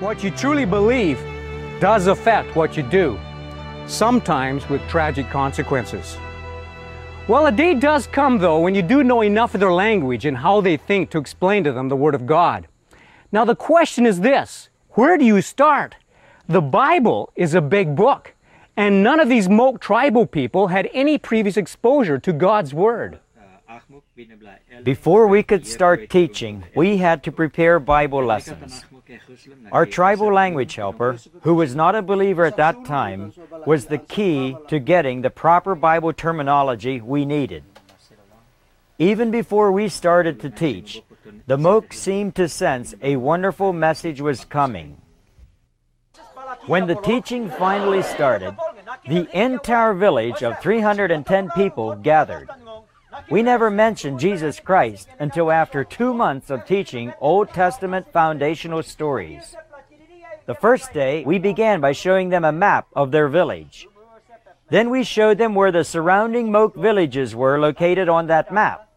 What you truly believe does affect what you do, sometimes with tragic consequences. Well, a day does come, though, when you do know enough of their language and how they think to explain to them the Word of God. Now, the question is this where do you start? The Bible is a big book, and none of these Moke tribal people had any previous exposure to God's Word. Before we could start teaching, we had to prepare Bible lessons. Our tribal language helper, who was not a believer at that time, was the key to getting the proper Bible terminology we needed. Even before we started to teach, the Moke seemed to sense a wonderful message was coming. When the teaching finally started, the entire village of 310 people gathered. We never mentioned Jesus Christ until after two months of teaching Old Testament foundational stories. The first day, we began by showing them a map of their village. Then we showed them where the surrounding Moke villages were located on that map.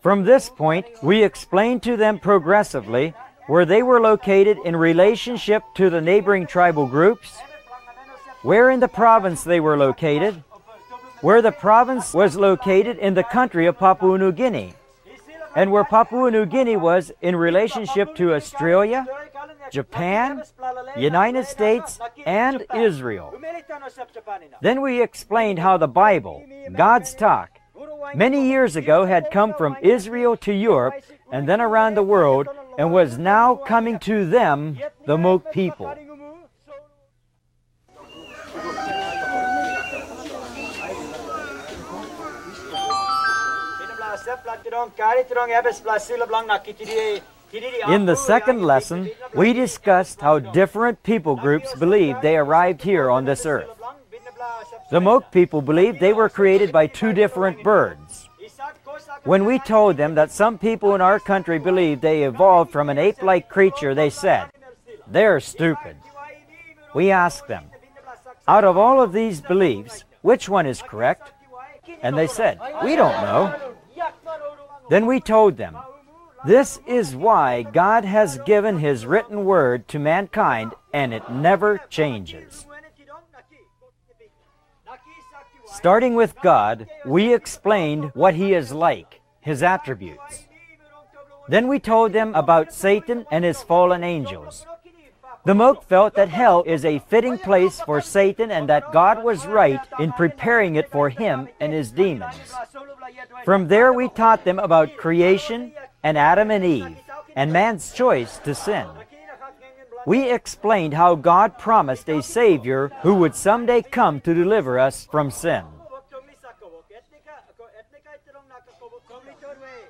From this point, we explained to them progressively where they were located in relationship to the neighboring tribal groups, where in the province they were located, where the province was located in the country of Papua New Guinea, and where Papua New Guinea was in relationship to Australia, Japan, United States, and Israel. Then we explained how the Bible, God's talk, many years ago had come from Israel to Europe and then around the world and was now coming to them, the Moke people. In the second lesson, we discussed how different people groups believed they arrived here on this earth. The Moke people believed they were created by two different birds. When we told them that some people in our country believed they evolved from an ape like creature, they said, They're stupid. We asked them, Out of all of these beliefs, which one is correct? And they said, We don't know. Then we told them, This is why God has given His written word to mankind and it never changes. Starting with God, we explained what He is like, His attributes. Then we told them about Satan and his fallen angels. The Moke felt that hell is a fitting place for Satan and that God was right in preparing it for him and his demons. From there, we taught them about creation and Adam and Eve and man's choice to sin. We explained how God promised a Savior who would someday come to deliver us from sin.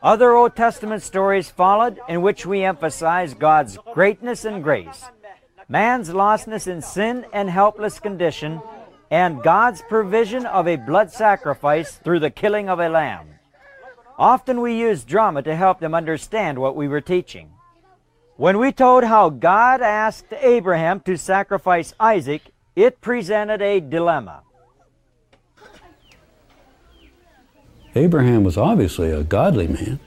Other Old Testament stories followed in which we emphasize God's greatness and grace, man's lostness in sin and helpless condition, and God's provision of a blood sacrifice through the killing of a lamb. Often we used drama to help them understand what we were teaching. When we told how God asked Abraham to sacrifice Isaac, it presented a dilemma. Abraham was obviously a godly man,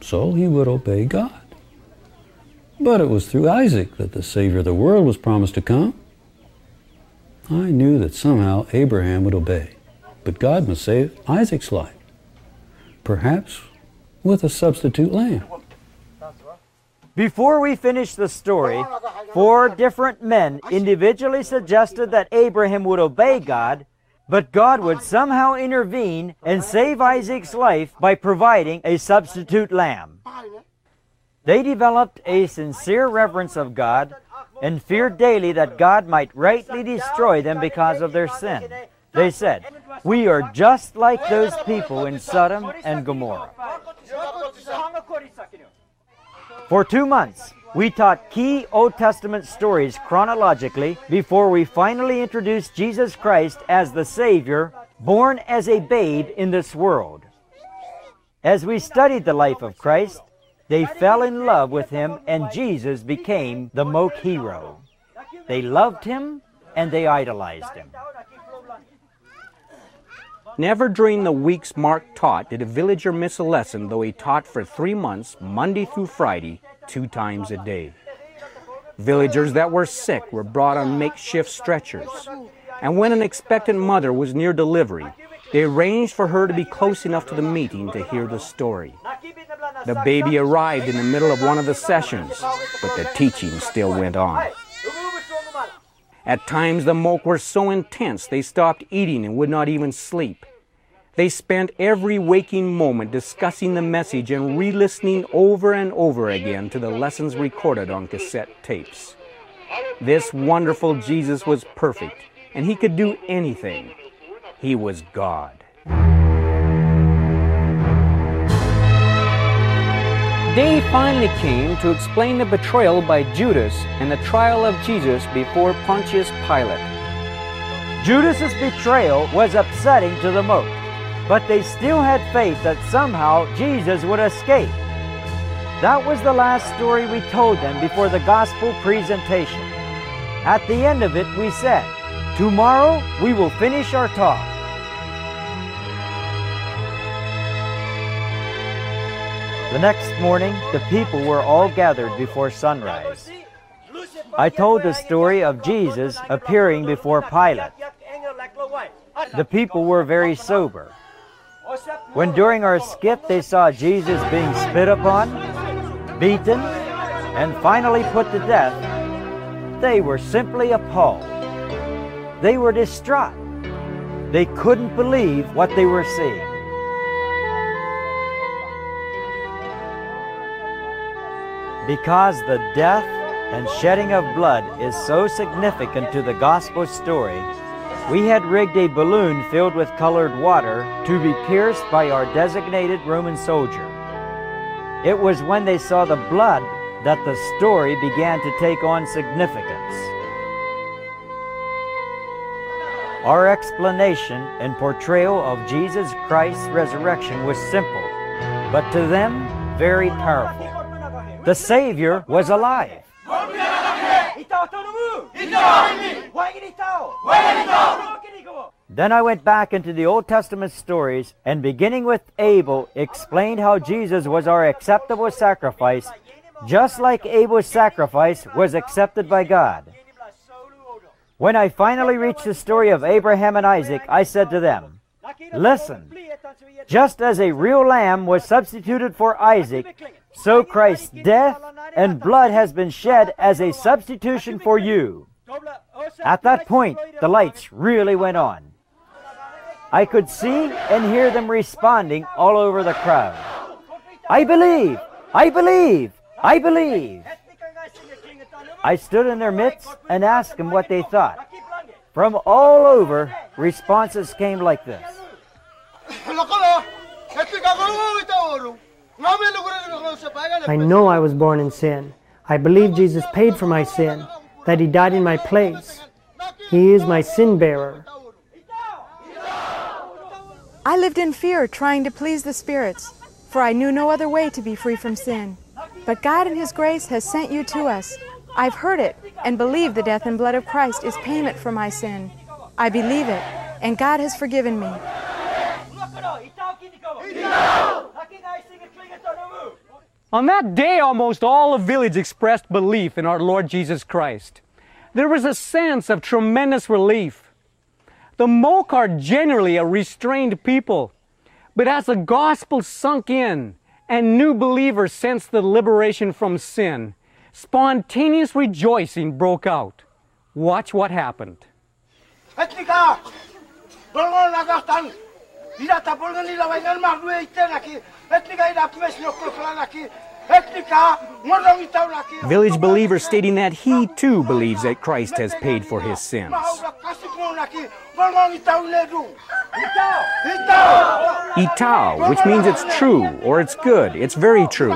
so he would obey God. But it was through Isaac that the Savior of the world was promised to come. I knew that somehow Abraham would obey, but God must save Isaac's life, perhaps with a substitute lamb. Before we finish the story, four different men individually suggested that Abraham would obey God, but God would somehow intervene and save Isaac's life by providing a substitute lamb. They developed a sincere reverence of God and feared daily that God might rightly destroy them because of their sin. They said, We are just like those people in Sodom and Gomorrah. For two months, we taught key Old Testament stories chronologically before we finally introduced Jesus Christ as the Savior, born as a babe in this world. As we studied the life of Christ, they fell in love with him, and Jesus became the Moke hero. They loved him and they idolized him. Never during the weeks Mark taught did a villager miss a lesson, though he taught for three months, Monday through Friday, two times a day. Villagers that were sick were brought on makeshift stretchers. And when an expectant mother was near delivery, they arranged for her to be close enough to the meeting to hear the story. The baby arrived in the middle of one of the sessions, but the teaching still went on. At times, the moke were so intense they stopped eating and would not even sleep. They spent every waking moment discussing the message and re listening over and over again to the lessons recorded on cassette tapes. This wonderful Jesus was perfect, and he could do anything. He was God. Day finally came to explain the betrayal by Judas and the trial of Jesus before Pontius Pilate. Judas's betrayal was upsetting to the most, but they still had faith that somehow Jesus would escape. That was the last story we told them before the gospel presentation. At the end of it, we said, Tomorrow we will finish our talk. The next morning, the people were all gathered before sunrise. I told the story of Jesus appearing before Pilate. The people were very sober. When during our skit they saw Jesus being spit upon, beaten, and finally put to death, they were simply appalled. They were distraught. They couldn't believe what they were seeing. Because the death and shedding of blood is so significant to the gospel story, we had rigged a balloon filled with colored water to be pierced by our designated Roman soldier. It was when they saw the blood that the story began to take on significance. Our explanation and portrayal of Jesus Christ's resurrection was simple, but to them, very powerful. The Savior was alive. Then I went back into the Old Testament stories and beginning with Abel explained how Jesus was our acceptable sacrifice just like Abel's sacrifice was accepted by God. When I finally reached the story of Abraham and Isaac, I said to them, Listen, just as a real lamb was substituted for Isaac, so Christ's death and blood has been shed as a substitution for you. At that point, the lights really went on. I could see and hear them responding all over the crowd. I believe! I believe! I believe! I stood in their midst and asked them what they thought. From all over, responses came like this. I know I was born in sin. I believe Jesus paid for my sin, that He died in my place. He is my sin bearer. I lived in fear, trying to please the spirits, for I knew no other way to be free from sin. But God in His grace has sent you to us. I've heard it and believe the death and blood of Christ is payment for my sin. I believe it, and God has forgiven me. On that day, almost all the village expressed belief in our Lord Jesus Christ. There was a sense of tremendous relief. The Moke are generally a restrained people, but as the gospel sunk in and new believers sensed the liberation from sin, spontaneous rejoicing broke out. Watch what happened. Village believer stating that he too believes that Christ has paid for his sins. Itao, which means it's true or it's good, it's very true.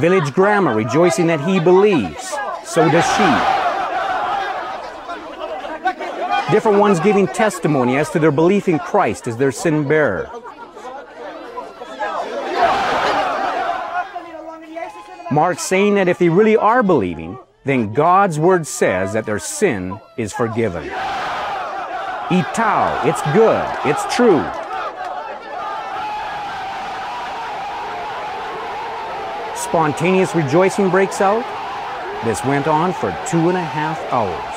Village grandma rejoicing that he believes, so does she. Different ones giving testimony as to their belief in Christ as their sin bearer. Mark saying that if they really are believing, then God's word says that their sin is forgiven. Itao, it's good, it's true. Spontaneous rejoicing breaks out. This went on for two and a half hours.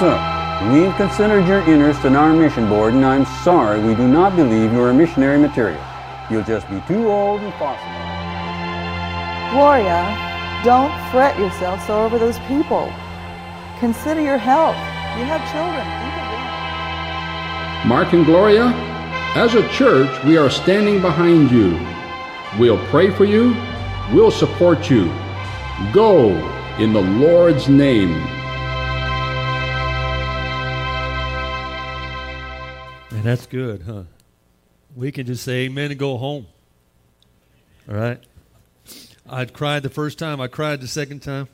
Mr. Zook, we've considered your interest in our mission board, and I'm sorry we do not believe you're missionary material. You'll just be too old and fossil. Gloria, don't fret yourself so over those people. Consider your health. You have children. Think of them. Mark and Gloria, as a church, we are standing behind you. We'll pray for you. We'll support you. Go in the Lord's name. Man, that's good, huh? We can just say amen and go home. All right? I'd cried the first time. I cried the second time.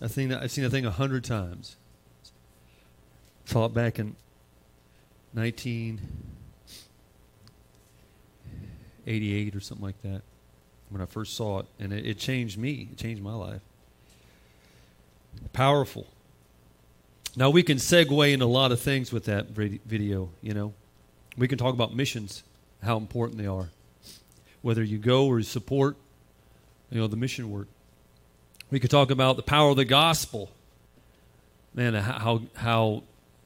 I think I've seen that thing a hundred times. Saw it back in 1988 or something like that when I first saw it, and it, it changed me. It changed my life. Powerful. Now we can segue into a lot of things with that video, you know. We can talk about missions, how important they are. Whether you go or you support, you know, the mission work. We could talk about the power of the gospel. Man, how how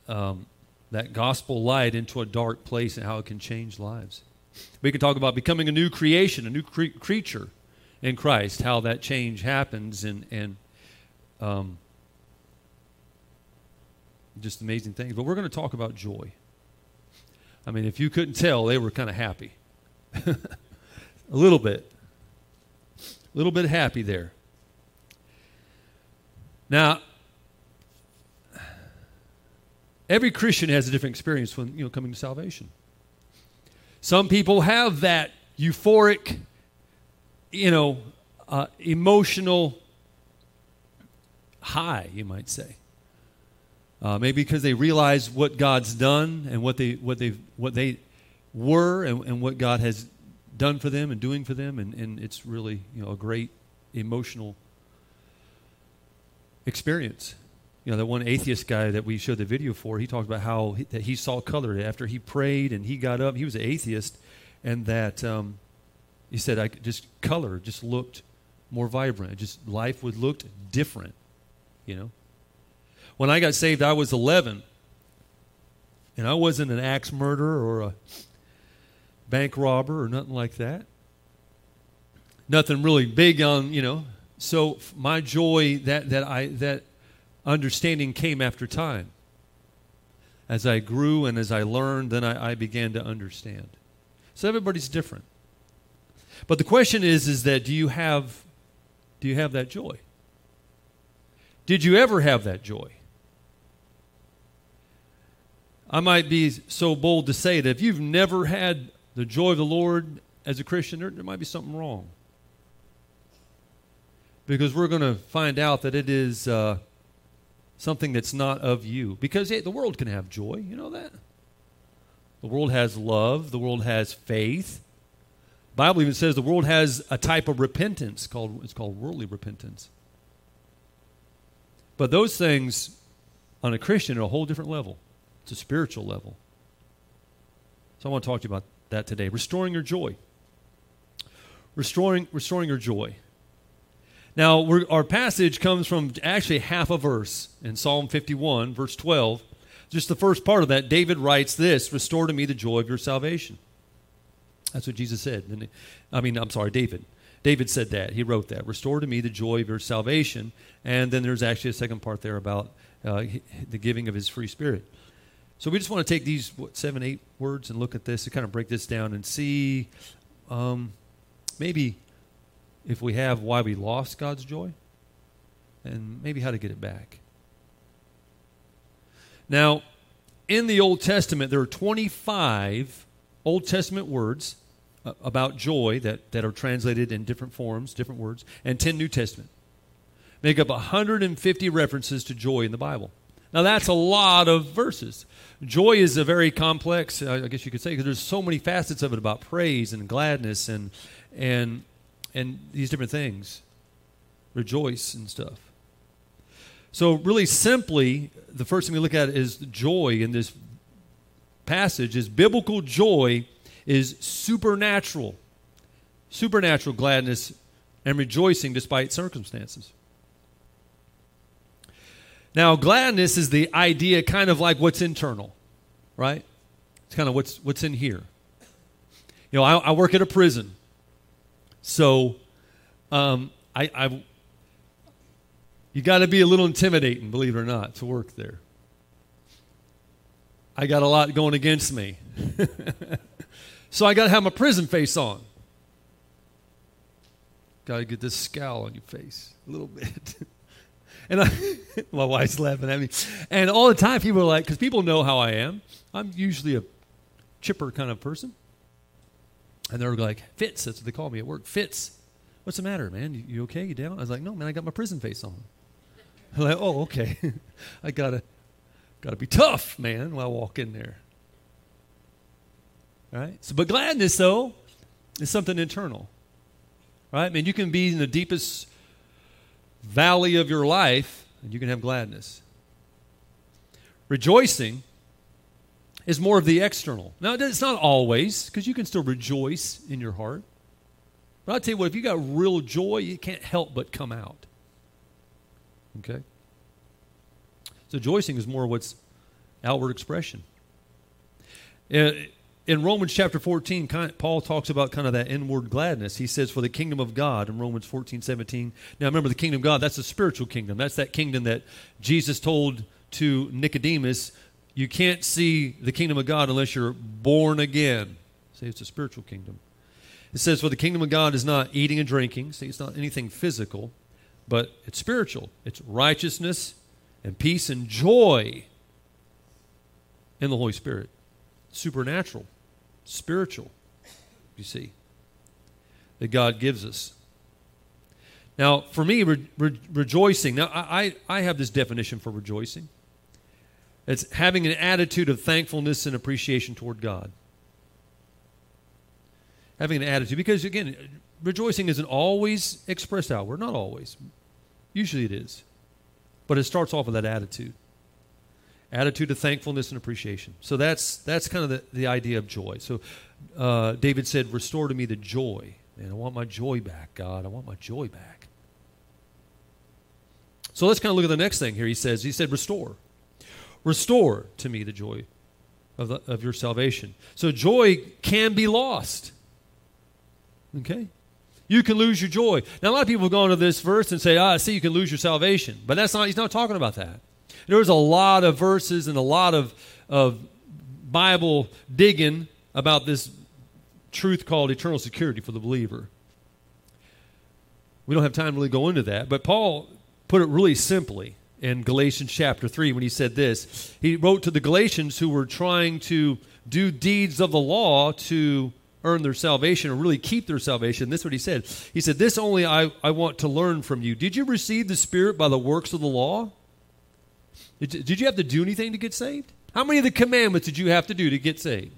um, that gospel light into a dark place and how it can change lives. We could talk about becoming a new creation, a new cre- creature in Christ, how that change happens, and and um, just amazing things. But we're going to talk about joy. I mean, if you couldn't tell, they were kind of happy. a little bit. A little bit happy there. Now, every Christian has a different experience when, you know, coming to salvation. Some people have that euphoric, you know, uh, emotional high, you might say. Uh, maybe because they realize what God's done and what they what they what they were and, and, what God has done for them and doing for them, and, and it's really you know a great emotional experience. You know, that one atheist guy that we showed the video for, he talked about how he, that he saw color after he prayed and he got up. He was an atheist, and that um, he said, "I just color just looked more vibrant. Just life would looked different." You know. When I got saved, I was 11. And I wasn't an axe murderer or a bank robber or nothing like that. Nothing really big on, you know. So my joy that, that I that understanding came after time. As I grew and as I learned, then I, I began to understand. So everybody's different. But the question is, is that do you have do you have that joy? Did you ever have that joy? I might be so bold to say that if you've never had the joy of the Lord as a Christian, there, there might be something wrong. Because we're going to find out that it is uh, something that's not of you. Because hey, the world can have joy, you know that? The world has love, the world has faith. Bible even says the world has a type of repentance called it's called worldly repentance. But those things on a Christian are a whole different level. A spiritual level. So I want to talk to you about that today. Restoring your joy. Restoring, restoring your joy. Now, our passage comes from actually half a verse in Psalm 51, verse 12. Just the first part of that, David writes this Restore to me the joy of your salvation. That's what Jesus said. I mean, I'm sorry, David. David said that. He wrote that. Restore to me the joy of your salvation. And then there's actually a second part there about uh, the giving of his free spirit. So we just want to take these what, seven, eight words and look at this and kind of break this down and see um, maybe if we have why we lost God's joy and maybe how to get it back. Now, in the Old Testament, there are 25 Old Testament words uh, about joy that, that are translated in different forms, different words, and 10 New Testament. Make up 150 references to joy in the Bible. Now, that's a lot of verses. Joy is a very complex, uh, I guess you could say, because there's so many facets of it about praise and gladness and, and, and these different things. Rejoice and stuff. So, really simply, the first thing we look at is joy in this passage is biblical joy is supernatural. Supernatural gladness and rejoicing despite circumstances. Now, gladness is the idea kind of like what's internal, right? It's kind of what's what's in here. You know, I, I work at a prison, so um, I, I you got to be a little intimidating, believe it or not, to work there. I got a lot going against me. so I got to have my prison face on. Got to get this scowl on your face a little bit. And I, my wife's laughing at me. And all the time, people are like, because people know how I am. I'm usually a chipper kind of person. And they're like, Fitz, that's what they call me at work. Fitz, what's the matter, man? You, you okay? You down? I was like, no, man, I got my prison face on. I'm like, oh, okay. I gotta gotta be tough, man, when I walk in there. Right? So, but gladness though is something internal. Right? I mean you can be in the deepest valley of your life and you can have gladness. Rejoicing is more of the external. Now, it's not always, because you can still rejoice in your heart. But I'll tell you what, if you got real joy, you can't help but come out. Okay? So rejoicing is more what's outward expression. Uh, In Romans chapter 14, Paul talks about kind of that inward gladness. He says, For the kingdom of God in Romans 14, 17. Now remember, the kingdom of God, that's the spiritual kingdom. That's that kingdom that Jesus told to Nicodemus, You can't see the kingdom of God unless you're born again. See, it's a spiritual kingdom. It says, For the kingdom of God is not eating and drinking. See, it's not anything physical but it's spiritual. It's righteousness and peace and joy in the Holy Spirit. Supernatural, spiritual, you see, that God gives us. Now, for me, re- re- rejoicing, now I, I have this definition for rejoicing it's having an attitude of thankfulness and appreciation toward God. Having an attitude, because again, rejoicing isn't always expressed outward, not always. Usually it is. But it starts off with that attitude attitude of thankfulness and appreciation. So that's, that's kind of the, the idea of joy. So uh, David said, Restore to me the joy. and I want my joy back, God. I want my joy back. So let's kind of look at the next thing here. He says, He said, Restore. Restore to me the joy of, the, of your salvation. So joy can be lost. Okay? You can lose your joy. Now, a lot of people go into this verse and say, ah, see, you can lose your salvation. But that's not, he's not talking about that. There's a lot of verses and a lot of, of Bible digging about this truth called eternal security for the believer. We don't have time to really go into that, but Paul put it really simply in Galatians chapter 3 when he said this. He wrote to the Galatians who were trying to do deeds of the law to earn their salvation or really keep their salvation. This is what he said. He said, This only I, I want to learn from you. Did you receive the Spirit by the works of the law? Did, you have to do anything to get saved? How many of the commandments did you have to do to get saved?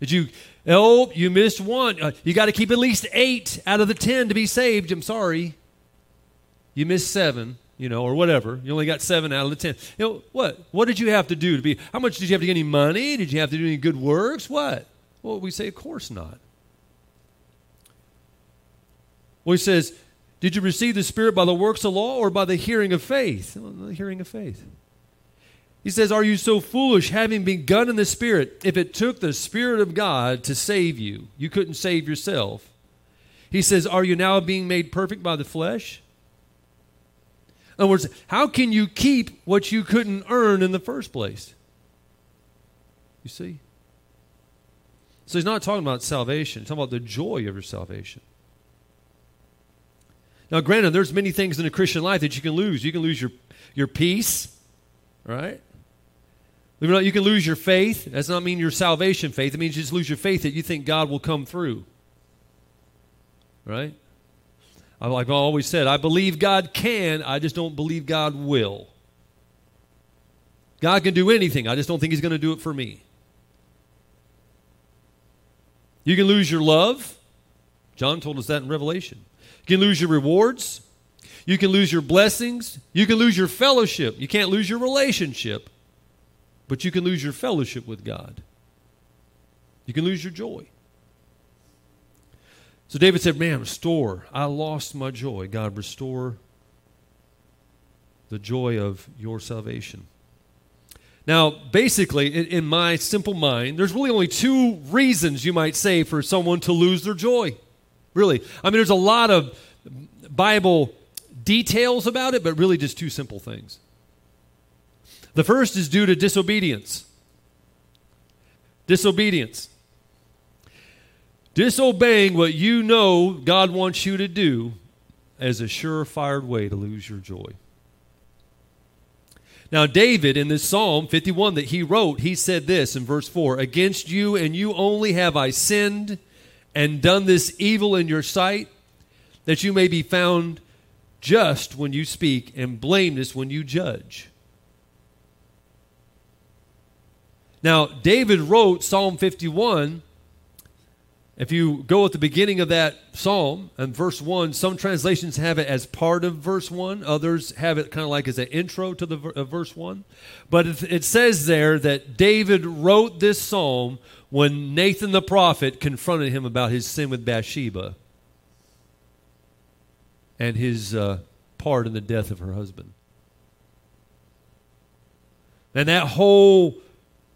Did you, oh, you missed one. Uh, you got to keep at least eight out of the ten to be saved. I'm sorry. You missed seven, you know, or whatever. You only got seven out of the ten. You know, what? What did you have to do to be, how much did you have to get any money? Did you have to do any good works? What? Well, we say, of course not. Well, he says, Did you receive the Spirit by the works of law or by the hearing of faith? Well, the hearing of faith. He says, Are you so foolish, having begun in the Spirit? If it took the Spirit of God to save you, you couldn't save yourself. He says, Are you now being made perfect by the flesh? In other words, how can you keep what you couldn't earn in the first place? You see? So he's not talking about salvation, he's talking about the joy of your salvation. Now, granted, there's many things in the Christian life that you can lose. You can lose your, your peace, right? You can lose your faith. That does not mean your salvation faith. It means you just lose your faith that you think God will come through. Right? I, like I always said, I believe God can, I just don't believe God will. God can do anything, I just don't think He's going to do it for me. You can lose your love. John told us that in Revelation. You can lose your rewards. You can lose your blessings. You can lose your fellowship. You can't lose your relationship, but you can lose your fellowship with God. You can lose your joy. So David said, Man, restore. I lost my joy. God, restore the joy of your salvation. Now, basically, in, my simple mind, there's really only two reasons you might say for someone to lose their joy. Really. I mean, there's a lot of Bible details about it, but really just two simple things. The first is due to disobedience. Disobedience. Disobeying what you know God wants you to do is a surefire way to lose your joy. Now, David, in this Psalm 51 that he wrote, he said this in verse 4 Against you and you only have I sinned and done this evil in your sight, that you may be found just when you speak and blameless when you judge. Now, David wrote Psalm 51 if you go at the beginning of that psalm and verse 1, some translations have it as part of verse 1, others have it kind of like as an intro to the uh, verse 1. But it, it says there that David wrote this psalm when Nathan the prophet confronted him about his sin with Bathsheba and his uh, part in the death of her husband. And that whole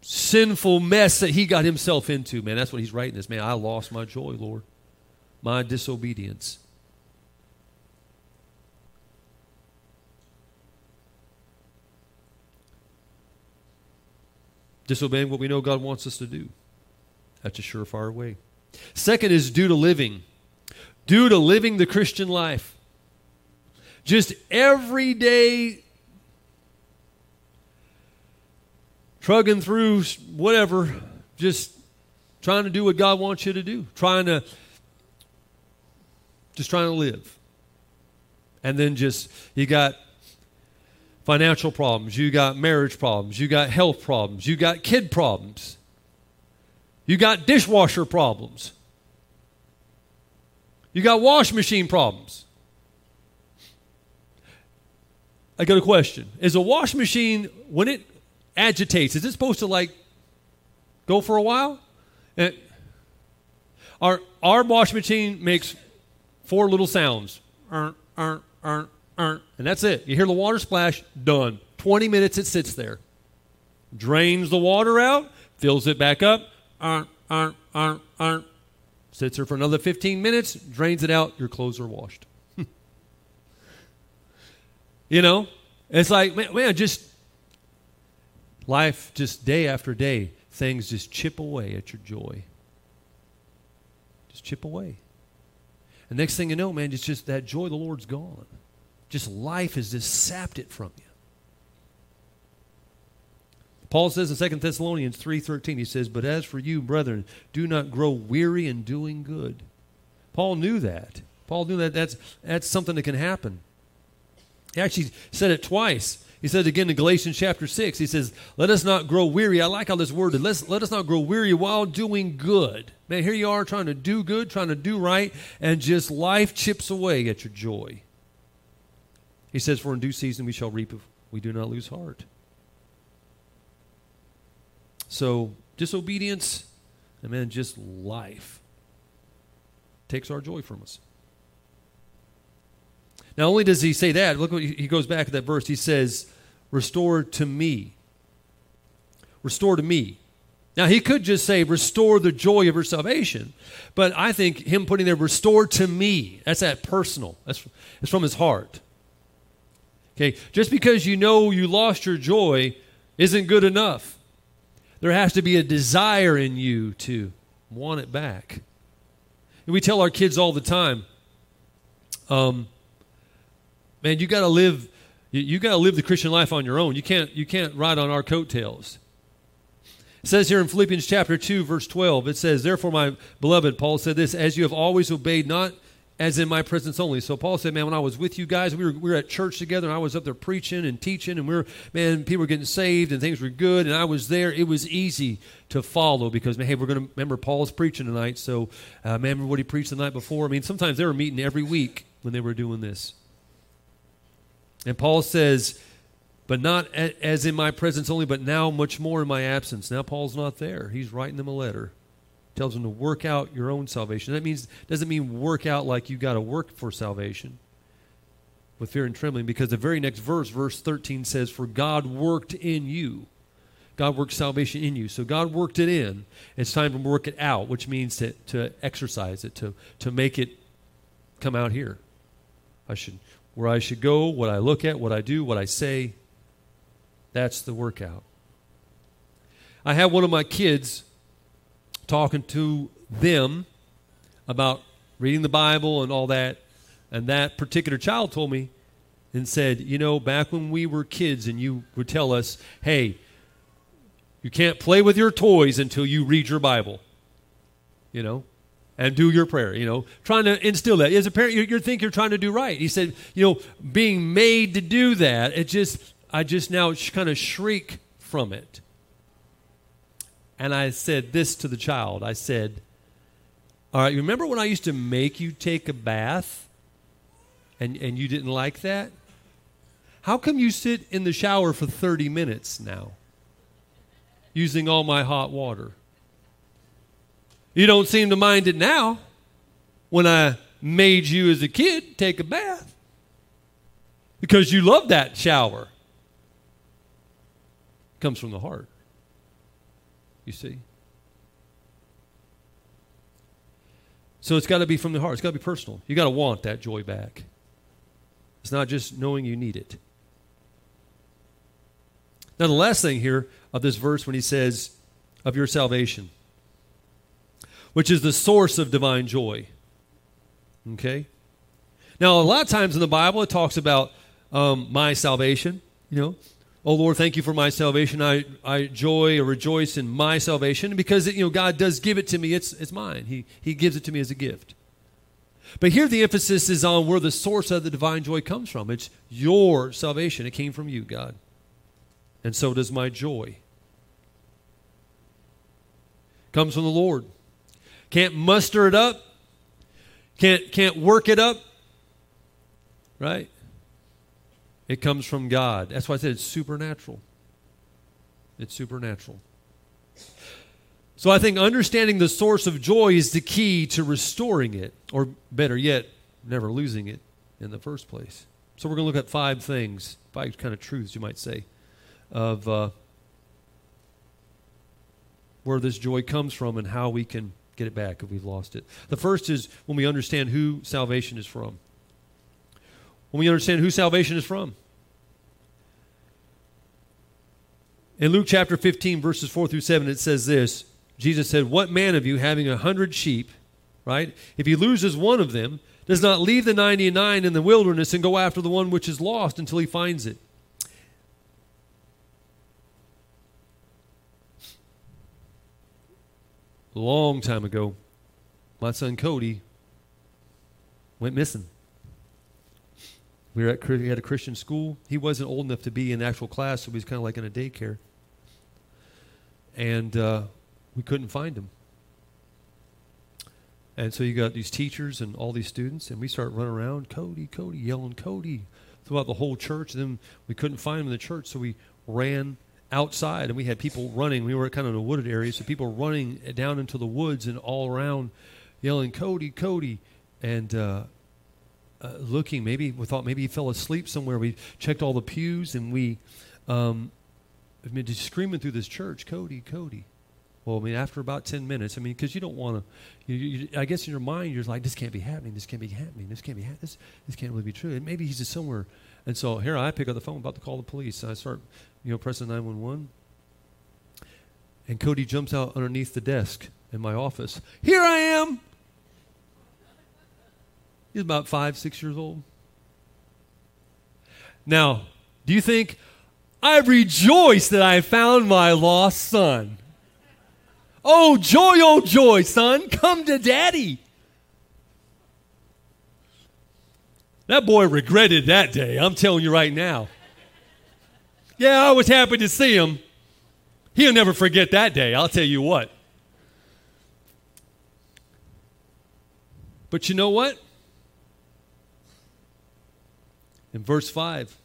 sinful mess that he got himself into, man. That's what he's writing this. Man, I lost my joy, Lord. My disobedience. Disobeying what we know God wants us to do. That's a surefire way. Second is due to living. Due to living the Christian life. Just everyday trugging through whatever, just trying to do what God wants you to do, trying to just trying to live. And then just you got financial problems, you got marriage problems, you got health problems, you got kid problems. You got dishwasher problems. You got wash machine problems. I got a question. Is a wash machine when it agitates. Is it supposed to like go for a while? And our our washing machine makes four little sounds. Er, er, er, and that's it. You hear the water splash, done. 20 minutes it sits there. Drains the water out, fills it back up, sits there for another 15 minutes, drains it out, your clothes are washed. you know, it's like, man, man just Life, just day after day, things just chip away at your joy. Just chip away. And next thing you know, man, it's just that joy of the Lord's gone. Just life has just sapped it from you. Paul says in 2 Thessalonians 3:13 he says, "But as for you, brethren, do not grow weary in doing good." Paul knew that. Paul knew that that's that's something that can happen. He actually said it twice. He says again in Galatians chapter 6, he says, Let us not grow weary. I like how this word is. Let's, let us not grow weary while doing good. Man, here you are trying to do good, trying to do right, and just life chips away at your joy. He says, For in due season we shall reap if we do not lose heart. So, disobedience and man, just life takes our joy from us. Not only does he say that, look what he goes back to that verse. He says, Restore to me. Restore to me. Now, he could just say, Restore the joy of your salvation. But I think him putting there, Restore to me, that's that personal. That's, that's from his heart. Okay, just because you know you lost your joy isn't good enough. There has to be a desire in you to want it back. And we tell our kids all the time, um, man, you got to live. You, you got to live the Christian life on your own. You can't. You can't ride on our coattails. It says here in Philippians chapter 2, verse 12, it says, Therefore, my beloved, Paul said this, as you have always obeyed, not as in my presence only. So Paul said, man, when I was with you guys, we were, we were at church together, and I was up there preaching and teaching, and we were, man, people were getting saved, and things were good, and I was there. It was easy to follow because, man, hey, we're going to remember Paul's preaching tonight, so uh, man, remember what he preached the night before? I mean, sometimes they were meeting every week when they were doing this. And Paul says, but not as in my presence only, but now much more in my absence. Now Paul's not there. He's writing them a letter. Tells them to work out your own salvation. That means doesn't mean work out like you got to work for salvation with fear and trembling, because the very next verse, verse 13, says, For God worked in you. God worked salvation in you. So God worked it in. It's time to work it out, which means to, to exercise it, to, to make it come out here. I should where I should go, what I look at, what I do, what I say, that's the workout. I had one of my kids talking to them about reading the Bible and all that. And that particular child told me and said, You know, back when we were kids and you would tell us, hey, you can't play with your toys until you read your Bible, you know, and do your prayer, you know, trying to instill that. As a parent, you, you think you're trying to do right. He said, You know, being made to do that, it just I just now kind of shriek from it. And I said this to the child I said, All right, remember when I used to make you take a bath and, and you didn't like that? How come you sit in the shower for 30 minutes now using all my hot water? You don't seem to mind it now when I made you as a kid take a bath because you love that shower It comes from the heart. You see? So it's got to be from the heart. It's got to be personal. You got to want that joy back. It's not just knowing you need it. Now, the last thing here of this verse when he says, of your salvation, which is the source of divine joy. Okay? Now, a lot of times in the Bible, it talks about um, my salvation, you know, Oh Lord, thank you for my salvation. I, I joy or rejoice in my salvation because you know God does give it to me. It's, it's mine. He, he gives it to me as a gift. But here the emphasis is on where the source of the divine joy comes from. It's your salvation. It came from you, God. And so does my joy. Comes from the Lord. Can't muster it up. Can't, can't work it up. Right? It comes from God. That's why I said it's supernatural. It's supernatural. So I think understanding the source of joy is the key to restoring it, or better yet, never losing it in the first place. So we're going to look at five things, five kind of truths, you might say, of uh, where this joy comes from and how we can get it back if we've lost it. The first is when we understand who salvation is from. When we understand who salvation is from. In Luke chapter 15, verses 4 through 7, it says this Jesus said, What man of you, having a hundred sheep, right, if he loses one of them, does not leave the 99 in the wilderness and go after the one which is lost until he finds it? Long time ago, my son Cody went missing. We were at we had a Christian school. He wasn't old enough to be in actual class, so he was kind of like in a daycare and uh, we couldn't find him. And so you got these teachers and all these students, and we start running around, Cody, Cody, yelling Cody throughout the whole church. And then we couldn't find him in the church, so we ran outside, and we had people running. We were kind of in a wooded area, so people running down into the woods and all around, yelling Cody, Cody, and uh, uh, looking. Maybe we thought maybe he fell asleep somewhere. We checked all the pews, and we um, I mean, just screaming through this church, Cody, Cody. Well, I mean, after about 10 minutes, I mean, because you don't want to, I guess in your mind, you're like, this can't be happening. This can't be happening. This can't be happening. This, this can't really be true. And maybe he's just somewhere. And so here I pick up the phone, about to call the police. I start, you know, pressing 911. And Cody jumps out underneath the desk in my office. Here I am. He's about five, six years old. Now, do you think I rejoice that I found my lost son? Oh, joy, oh, joy, son, come to daddy. That boy regretted that day, I'm telling you right now. Yeah, I was happy to see him. He'll never forget that day, I'll tell you what. But you know what? In verse 5,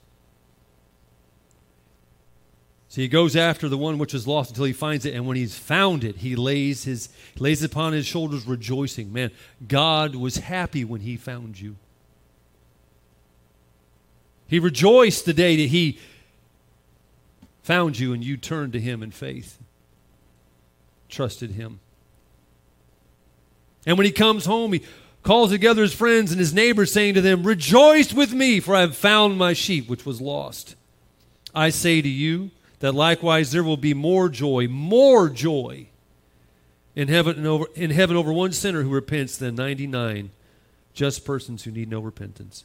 so he goes after the one which was lost until he finds it, and when he's found it, he lays his lays upon his shoulders, rejoicing. Man, God was happy when he found you. He rejoiced the day that he found you and you turned to him in faith, trusted him. And when he comes home, he calls together his friends and his neighbors, saying to them, Rejoice with me, for I have found my sheep which was lost. I say to you that likewise there will be more joy, more joy in heaven over, in heaven over one sinner who repents than 99 just persons who need no repentance.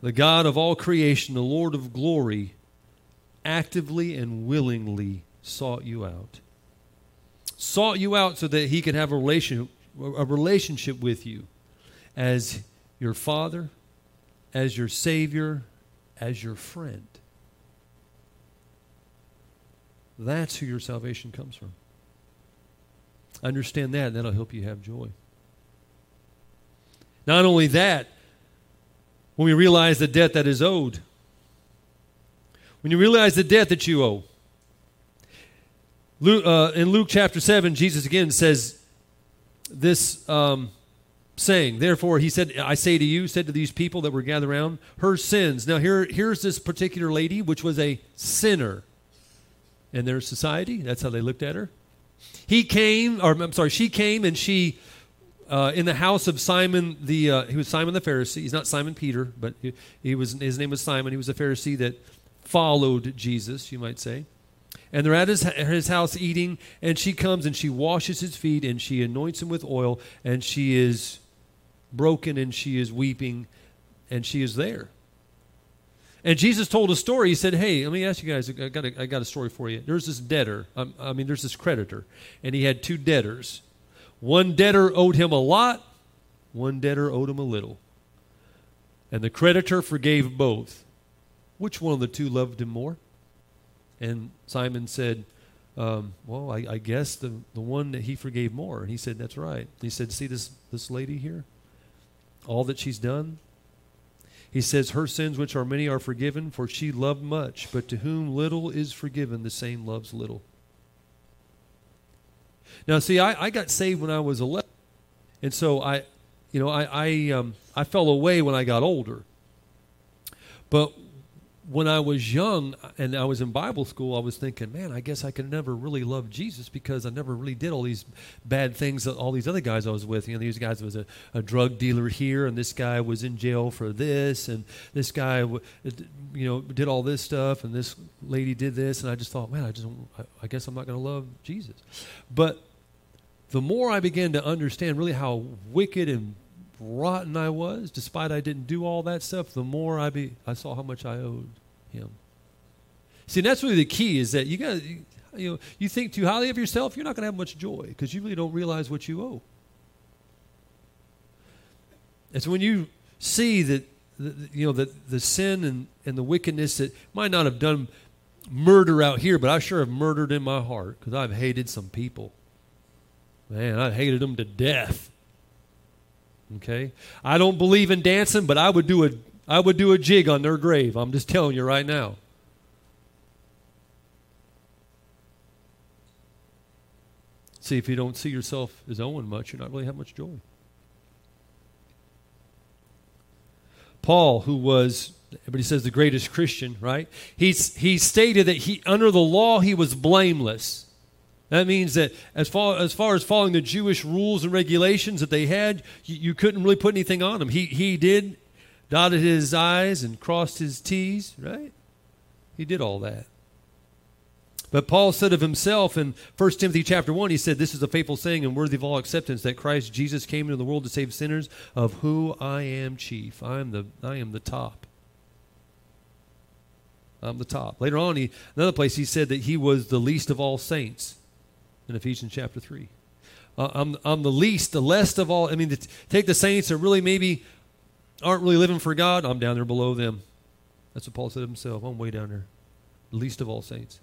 The God of all creation, the Lord of glory, actively and willingly sought you out sought you out so that he could have a relation a relationship with you as your father, as your savior, as your friend. That's who your salvation comes from. Understand that, and that'll help you have joy. Not only that, when we realize the debt that is owed, when you realize the debt that you owe, Luke, uh, in Luke chapter 7, Jesus again says this um, saying, Therefore, he said, I say to you, said to these people that were gathered around, her sins. Now, here, here's this particular lady, which was a sinner in their society. That's how they looked at her. He came, or I'm sorry, she came and she, uh, in the house of Simon the, uh, he was Simon the Pharisee. He's not Simon Peter, but he, he was, his name was Simon. He was a Pharisee that followed Jesus, you might say. And they're at his, his house eating and she comes and she washes his feet and she anoints him with oil and she is broken and she is weeping and she is there. And jesus told a story. He said hey let me ask you guys i got a, I got a story for you. There's this debtor um, i mean there's this creditor and he had two debtors one debtor owed him a lot one debtor owed him a little and the creditor forgave both which one of the two loved him more and Simon said, um, Well, I, I, guess the, the one that he forgave more. And he said, That's right. He said, See this, this lady here? All that she's done? He says, Her sins, which are many, are forgiven, for she loved much. But to whom little is forgiven, the same loves little. Now, see, I, I got saved when I was 11. And so I, you know, I, I, um, I fell away when I got older. But when I was young and I was in Bible school, I was thinking, man, I guess I could never really love Jesus because I never really did all these bad things that all these other guys I was with. You know, these guys was a, a drug dealer here, and this guy was in jail for this, and this guy, you know, did all this stuff, and this lady did this, and I just thought, man, I just, I guess I'm not going to love Jesus. But the more I began to understand really how wicked and rotten I was, despite I didn't do all that stuff, the more I be I saw how much I owed him. See, that's really the key is that you got you, you know you think too highly of yourself, you're not going to have much joy because you really don't realize what you owe. It's when you see that the, you know the the sin and and the wickedness that might not have done murder out here, but I sure have murdered in my heart because I've hated some people. Man, I hated them to death. Okay? I don't believe in dancing, but I would do a I would do a jig on their grave. I'm just telling you right now. See, if you don't see yourself as owing much, you're not really have much joy. Paul, who was, everybody says the greatest Christian, right? He's, he stated that he, under the law, he was blameless. That means that as far, as far as following the Jewish rules and regulations that they had, you, you couldn't really put anything on him. He, he did, dotted his I's and crossed his T's, right? He did all that. But Paul said of himself in 1 Timothy chapter 1, he said, This is a faithful saying and worthy of all acceptance that Christ Jesus came into the world to save sinners, of who I am chief. I am the, I am the top. I'm the top. Later on, he, another place, he said that he was the least of all saints in Ephesians chapter 3. Uh, I'm, I'm the least, the least of all. I mean, to take the saints that really maybe aren't really living for God, I'm down there below them. That's what Paul said himself. I'm way down there. The least of all saints.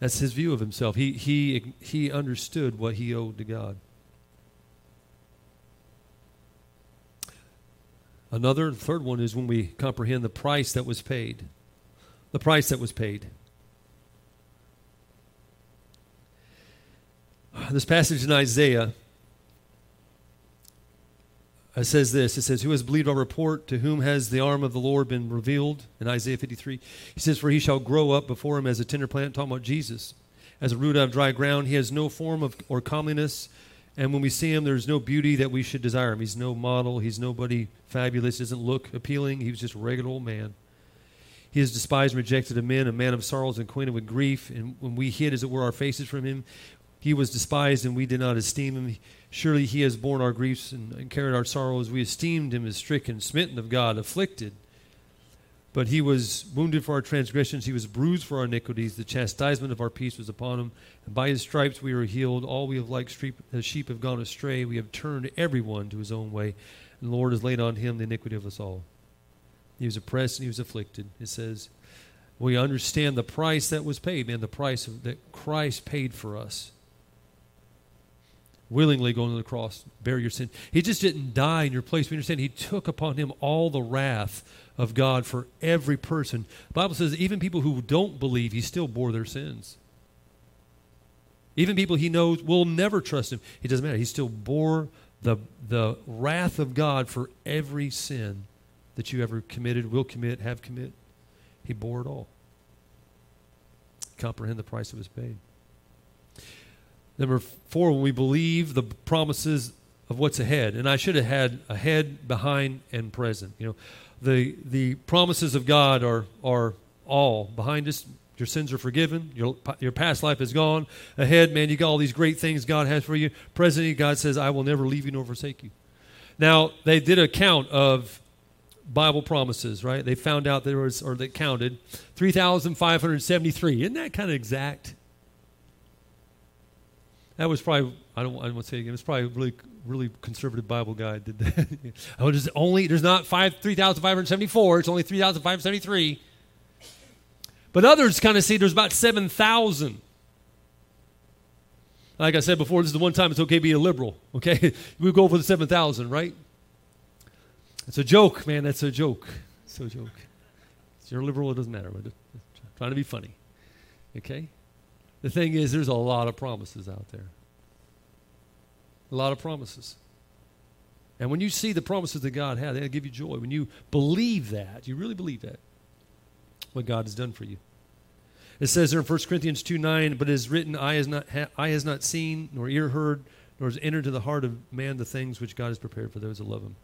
That's his view of himself. He, he, he understood what he owed to God. Another, third one is when we comprehend the price that was paid. The price that was paid. This passage in Isaiah it says this. It says who has believed our report? To whom has the arm of the lord been revealed? In isaiah 53 he says for he shall grow up before him as a tender plant talking about jesus as a root out of dry ground. He has no form of or comeliness and when we see him there's no beauty that we should desire him. He's no model. He's nobody fabulous. Doesn't look appealing. He was just a regular old man. He is despised and rejected of men a man of sorrows and acquainted with grief and when we hid as it were our faces from him he was despised and we did not esteem him Surely he has borne our griefs and, and carried our sorrows. We esteemed him as stricken, smitten of God, afflicted. But he was wounded for our transgressions, he was bruised for our iniquities. The chastisement of our peace was upon him, and by his stripes we are healed. All we have like uh, sheep have gone astray. We have turned everyone to his own way, and the Lord has laid on him the iniquity of us all. He was oppressed and he was afflicted. It says, we understand the price that was paid, man, the price that Christ paid for us willingly going to the cross, bear your sin. He just didn't die in your place. We understand he took upon him all the wrath of God for every person. The Bible says even people who don't believe, he still bore their sins. Even people he knows will never trust him. It doesn't matter. He still bore the, the wrath of God for every sin that you ever committed, will commit, have commit. He bore it all. Comprehend the price of his paid. Number four, when we believe the promises of what's ahead, and I should have had ahead, behind, and present. You know, the the promises of God are are all behind us. Your sins are forgiven. Your your past life is gone. Ahead, man, you got all these great things God has for you. Presently, God says, "I will never leave you nor forsake you." Now, they did a count of Bible promises, right? They found out there was, or they counted, 3,573. Isn't that kind of exact? That was probably I don't I don't want to say it again. It's probably a really really conservative Bible guy did that. oh, there's only there's not five three thousand five hundred seventy four. It's only three thousand five seventy three. But others kind of see there's about seven thousand. Like I said before, this is the one time it's okay to be a liberal. Okay, we go for the seven thousand, right? It's a joke, man. That's a joke. It's a joke. If you're liberal, it doesn't matter. But trying to be funny. Okay. The thing is, there's a lot of promises out there. A lot of promises. And when you see the promises that God had, they'll give you joy. When you believe that, you really believe that, what God has done for you. It says there in 1 Corinthians 2 9, but it is written, eye has, not ha- eye has not seen, nor ear heard, nor has entered into the heart of man the things which God has prepared for those that love him.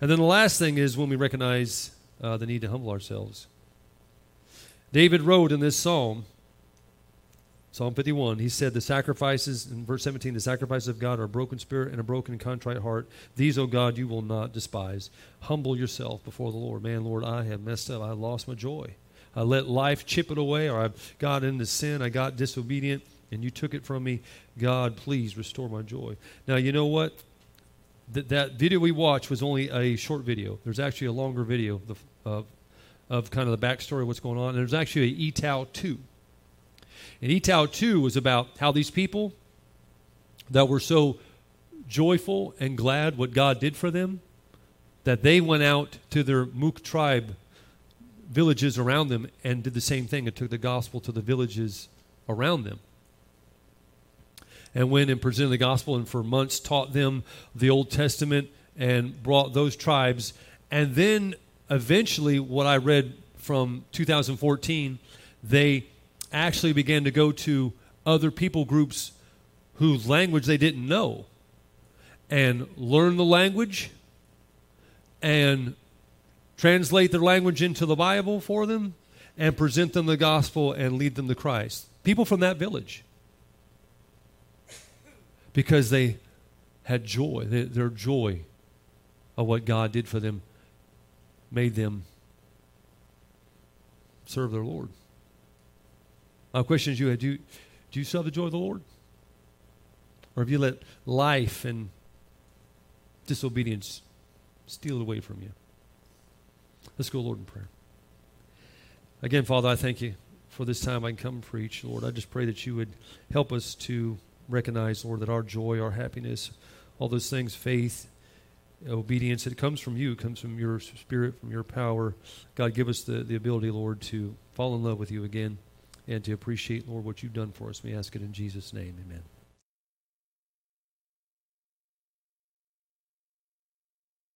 And then the last thing is when we recognize uh, the need to humble ourselves. David wrote in this psalm, Psalm 51, he said, The sacrifices, in verse 17, the sacrifices of God are a broken spirit and a broken and contrite heart. These, O God, you will not despise. Humble yourself before the Lord. Man, Lord, I have messed up. I lost my joy. I let life chip it away, or I've got into sin. I got disobedient, and you took it from me. God, please restore my joy. Now, you know what? That, that video we watched was only a short video. There's actually a longer video of, of kind of the backstory of what's going on. And there's actually a Ee-Taow 2 and Ee-Taow 2 was about how these people that were so joyful and glad what God did for them that they went out to their Mouk tribe villages around them and did the same thing and took the gospel to the villages around them. And went and presented the gospel and for months taught them the Old Testament and brought those tribes. And then eventually, what I read from 2014, they actually began to go to other people groups whose language they didn't know and learn the language and translate their language into the Bible for them and present them the gospel and lead them to Christ. People from that village. Because they had joy. Their joy of what God did for them made them serve their Lord. My question is you, had do you, do you still the joy of the Lord? Or have you let life and disobedience steal it away from you? Let's go, Lord, in prayer. Again, Father, I thank you for this time I can come preach. Lord, I just pray that you would help us to recognize, Lord, that our joy, our happiness, all those things, faith, obedience, it comes from you, it comes from your spirit, from your power. God, give us the, the ability, Lord, to fall in love with you again and to appreciate, Lord, what you've done for us. We ask it in Jesus' name. Amen.